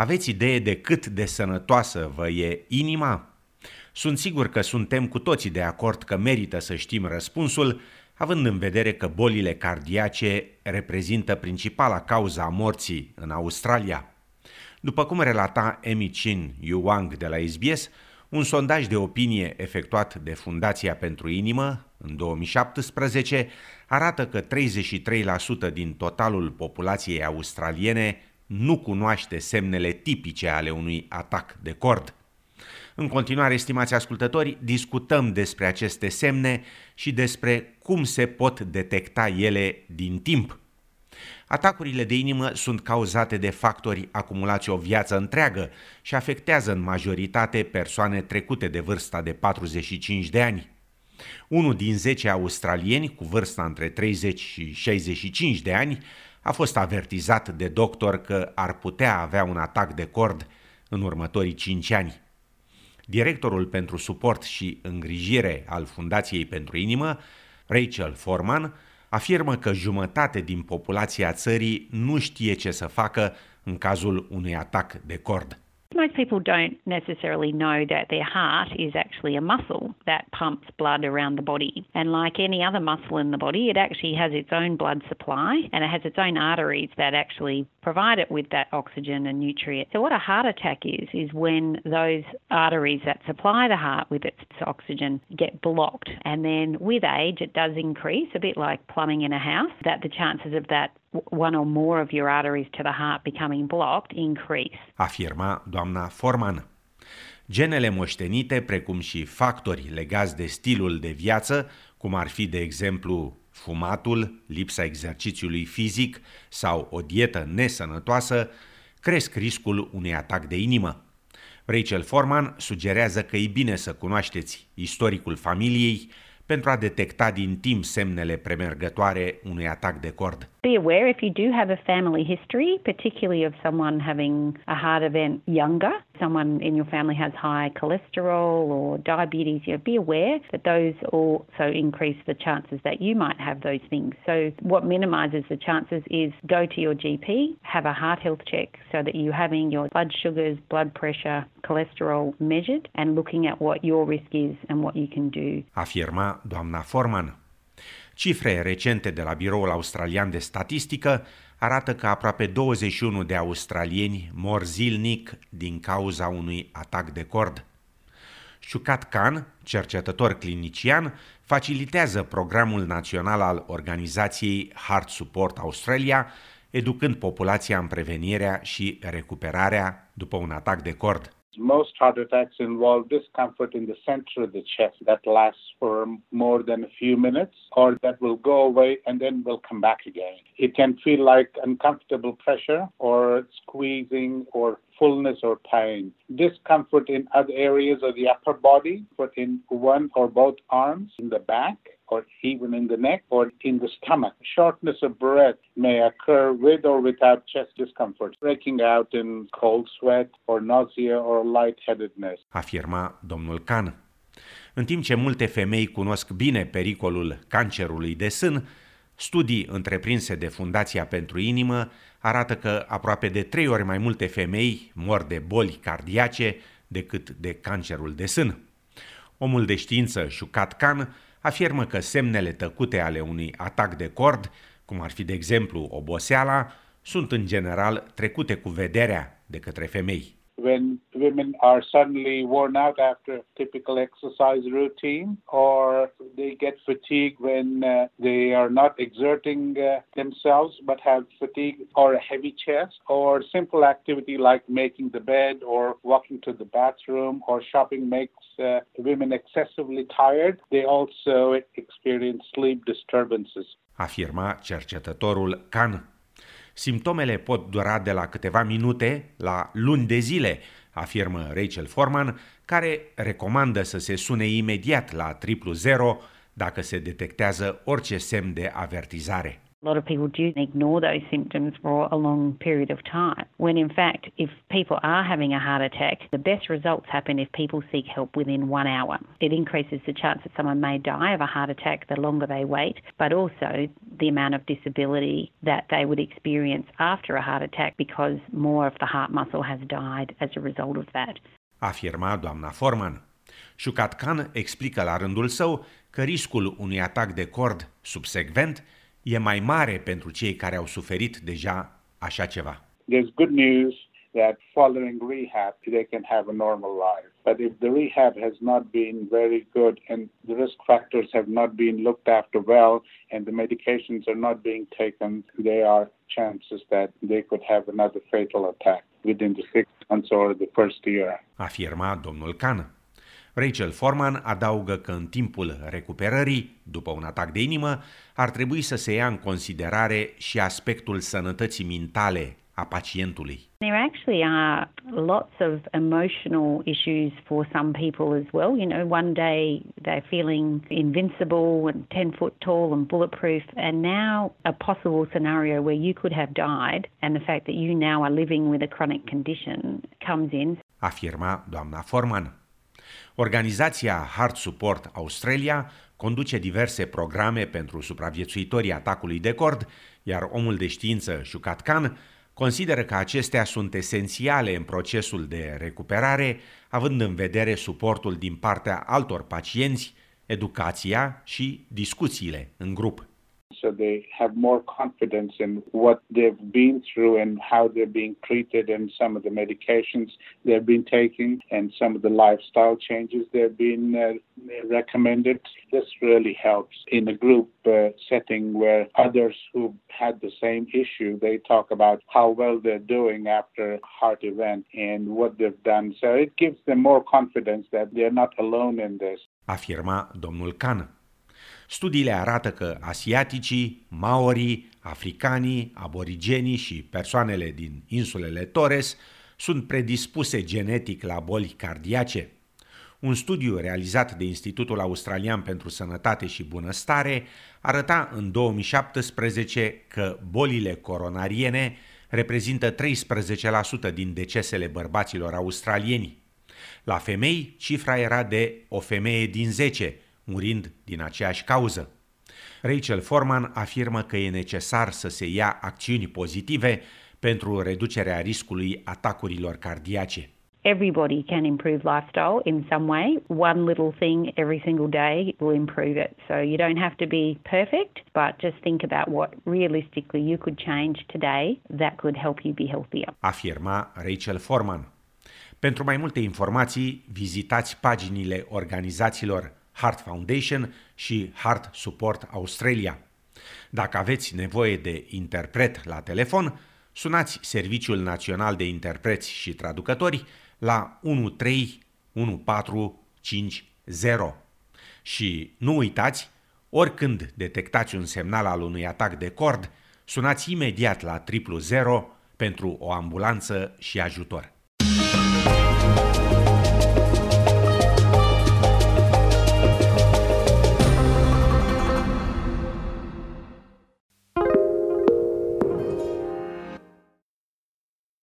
Aveți idee de cât de sănătoasă vă e inima? Sunt sigur că suntem cu toții de acord că merită să știm răspunsul, având în vedere că bolile cardiace reprezintă principala cauza a morții în Australia. După cum relata Emi Chin Yuang de la SBS, un sondaj de opinie efectuat de Fundația pentru Inimă în 2017 arată că 33% din totalul populației australiene nu cunoaște semnele tipice ale unui atac de cord. În continuare, estimați ascultători, discutăm despre aceste semne și despre cum se pot detecta ele din timp. Atacurile de inimă sunt cauzate de factori acumulați o viață întreagă și afectează în majoritate persoane trecute de vârsta de 45 de ani. Unul din 10 australieni cu vârsta între 30 și 65 de ani a fost avertizat de doctor că ar putea avea un atac de cord în următorii 5 ani. Directorul pentru suport și îngrijire al Fundației pentru Inimă, Rachel Forman, afirmă că jumătate din populația țării nu știe ce să facă în cazul unui atac de cord. Most people don't necessarily know that their heart is actually a muscle that pumps blood around the body. And like any other muscle in the body, it actually has its own blood supply and it has its own arteries that actually provide it with that oxygen and nutrient. So what a heart attack is is when those arteries that supply the heart with its oxygen get blocked. And then with age it does increase a bit like plumbing in a house that the chances of that one or more of your arteries to the heart becoming blocked increase. Afirma doamna Forman. Genele moștenite, precum și factori legați de stilul de viață, cum ar fi, de exemplu, fumatul, lipsa exercițiului fizic sau o dietă nesănătoasă, cresc riscul unui atac de inimă. Rachel Forman sugerează că e bine să cunoașteți istoricul familiei, pentru a detecta din timp semnele premergătoare unui atac de cord. Be aware if you do have a family history, particularly of someone having a heart event younger, someone in your family has high cholesterol or diabetes, you know, be aware that those also increase the chances that you might have those things. So what minimizes the chances is go to your GP, have a heart health check so that you're having your blood sugars, blood pressure, cholesterol measured and looking at what your risk is and what you can do. Afirma doamna Forman. Cifre recente de la Biroul Australian de Statistică arată că aproape 21 de australieni mor zilnic din cauza unui atac de cord. Shukat Khan, cercetător clinician, facilitează programul național al organizației Heart Support Australia, educând populația în prevenirea și recuperarea după un atac de cord. Most heart attacks involve discomfort in the center of the chest that lasts for more than a few minutes or that will go away and then will come back again. It can feel like uncomfortable pressure or squeezing or fullness or pain. Discomfort in other areas of the upper body, but in one or both arms, in the back, or even in the neck or in the stomach. Shortness of breath may occur with or without chest discomfort, breaking out in cold sweat or nausea or lightheadedness. Afirma domnul Khan. În timp ce multe femei cunosc bine pericolul cancerului de sân, studii întreprinse de Fundația pentru Inimă arată că aproape de trei ori mai multe femei mor de boli cardiace decât de cancerul de sân. Omul de știință Shukat Khan afirmă că semnele tăcute ale unui atac de cord, cum ar fi de exemplu oboseala, sunt în general trecute cu vederea de către femei. When women are suddenly worn out after a typical exercise routine, or they get fatigue when uh, they are not exerting uh, themselves but have fatigue or a heavy chest, or simple activity like making the bed or walking to the bathroom or shopping makes uh, women excessively tired. They also experience sleep disturbances. Afirma cercetătorul Khan. Simptomele pot dura de la câteva minute la luni de zile, afirmă Rachel Forman, care recomandă să se sune imediat la triplu zero dacă se detectează orice semn de avertizare. A lot of people do ignore those symptoms for a long period of time. When in fact, if people are having a heart attack, the best results happen if people seek help within one hour. It increases the chance that someone may die of a heart attack the longer they wait, but also the amount of disability that they would experience after a heart attack because more of the heart muscle has died as a result of that. Afirma doamna Forman. Shukat Khan explică la rândul său că riscul unui atac de cord subsecvent e mai mare pentru cei care au suferit deja așa ceva. There's good news that following rehab they can have a normal life. But if the rehab has not been very good and the risk factors have not been looked after well and the medications are not being taken, there are chances that they could have another fatal attack within the six months or the first year. Afirma domnul Khan. Rachel Forman adaugă că în timpul recuperării, după un atac de inimă, ar trebui să se ia în considerare și aspectul sănătății mentale a pacientului. There actually are lots of emotional issues for some people as well. You know, one day they're feeling invincible and 10 foot tall and bulletproof, and now a possible scenario where you could have died, and the fact that you now are living with a chronic condition comes in. Afirma doamna Forman. Organizația Heart Support Australia conduce diverse programe pentru supraviețuitorii atacului de cord, iar omul de știință Shukat Khan consideră că acestea sunt esențiale în procesul de recuperare, având în vedere suportul din partea altor pacienți, educația și discuțiile în grup. So they have more confidence in what they've been through and how they're being treated and some of the medications they've been taking and some of the lifestyle changes they've been uh, recommended. This really helps in a group uh, setting where others who had the same issue, they talk about how well they're doing after a heart event and what they've done. So it gives them more confidence that they're not alone in this. Afirma domnul Khan. Studiile arată că asiaticii, maorii, africanii, aborigenii și persoanele din insulele Torres sunt predispuse genetic la boli cardiace. Un studiu realizat de Institutul Australian pentru Sănătate și Bunăstare arăta în 2017 că bolile coronariene reprezintă 13% din decesele bărbaților australieni. La femei, cifra era de o femeie din 10, murind din aceeași cauză. Rachel Forman afirmă că e necesar să se ia acțiuni pozitive pentru reducerea riscului atacurilor cardiace. Everybody can improve lifestyle in some way. One little thing every single day will improve it. So you don't have to be perfect, but just think about what realistically you could change today that could help you be healthier. Afirma Rachel Forman. Pentru mai multe informații, vizitați paginile organizațiilor Heart Foundation și Heart Support Australia. Dacă aveți nevoie de interpret la telefon, sunați Serviciul Național de Interpreți și Traducători la 131450. Și nu uitați, oricând detectați un semnal al unui atac de cord, sunați imediat la 000 pentru o ambulanță și ajutor.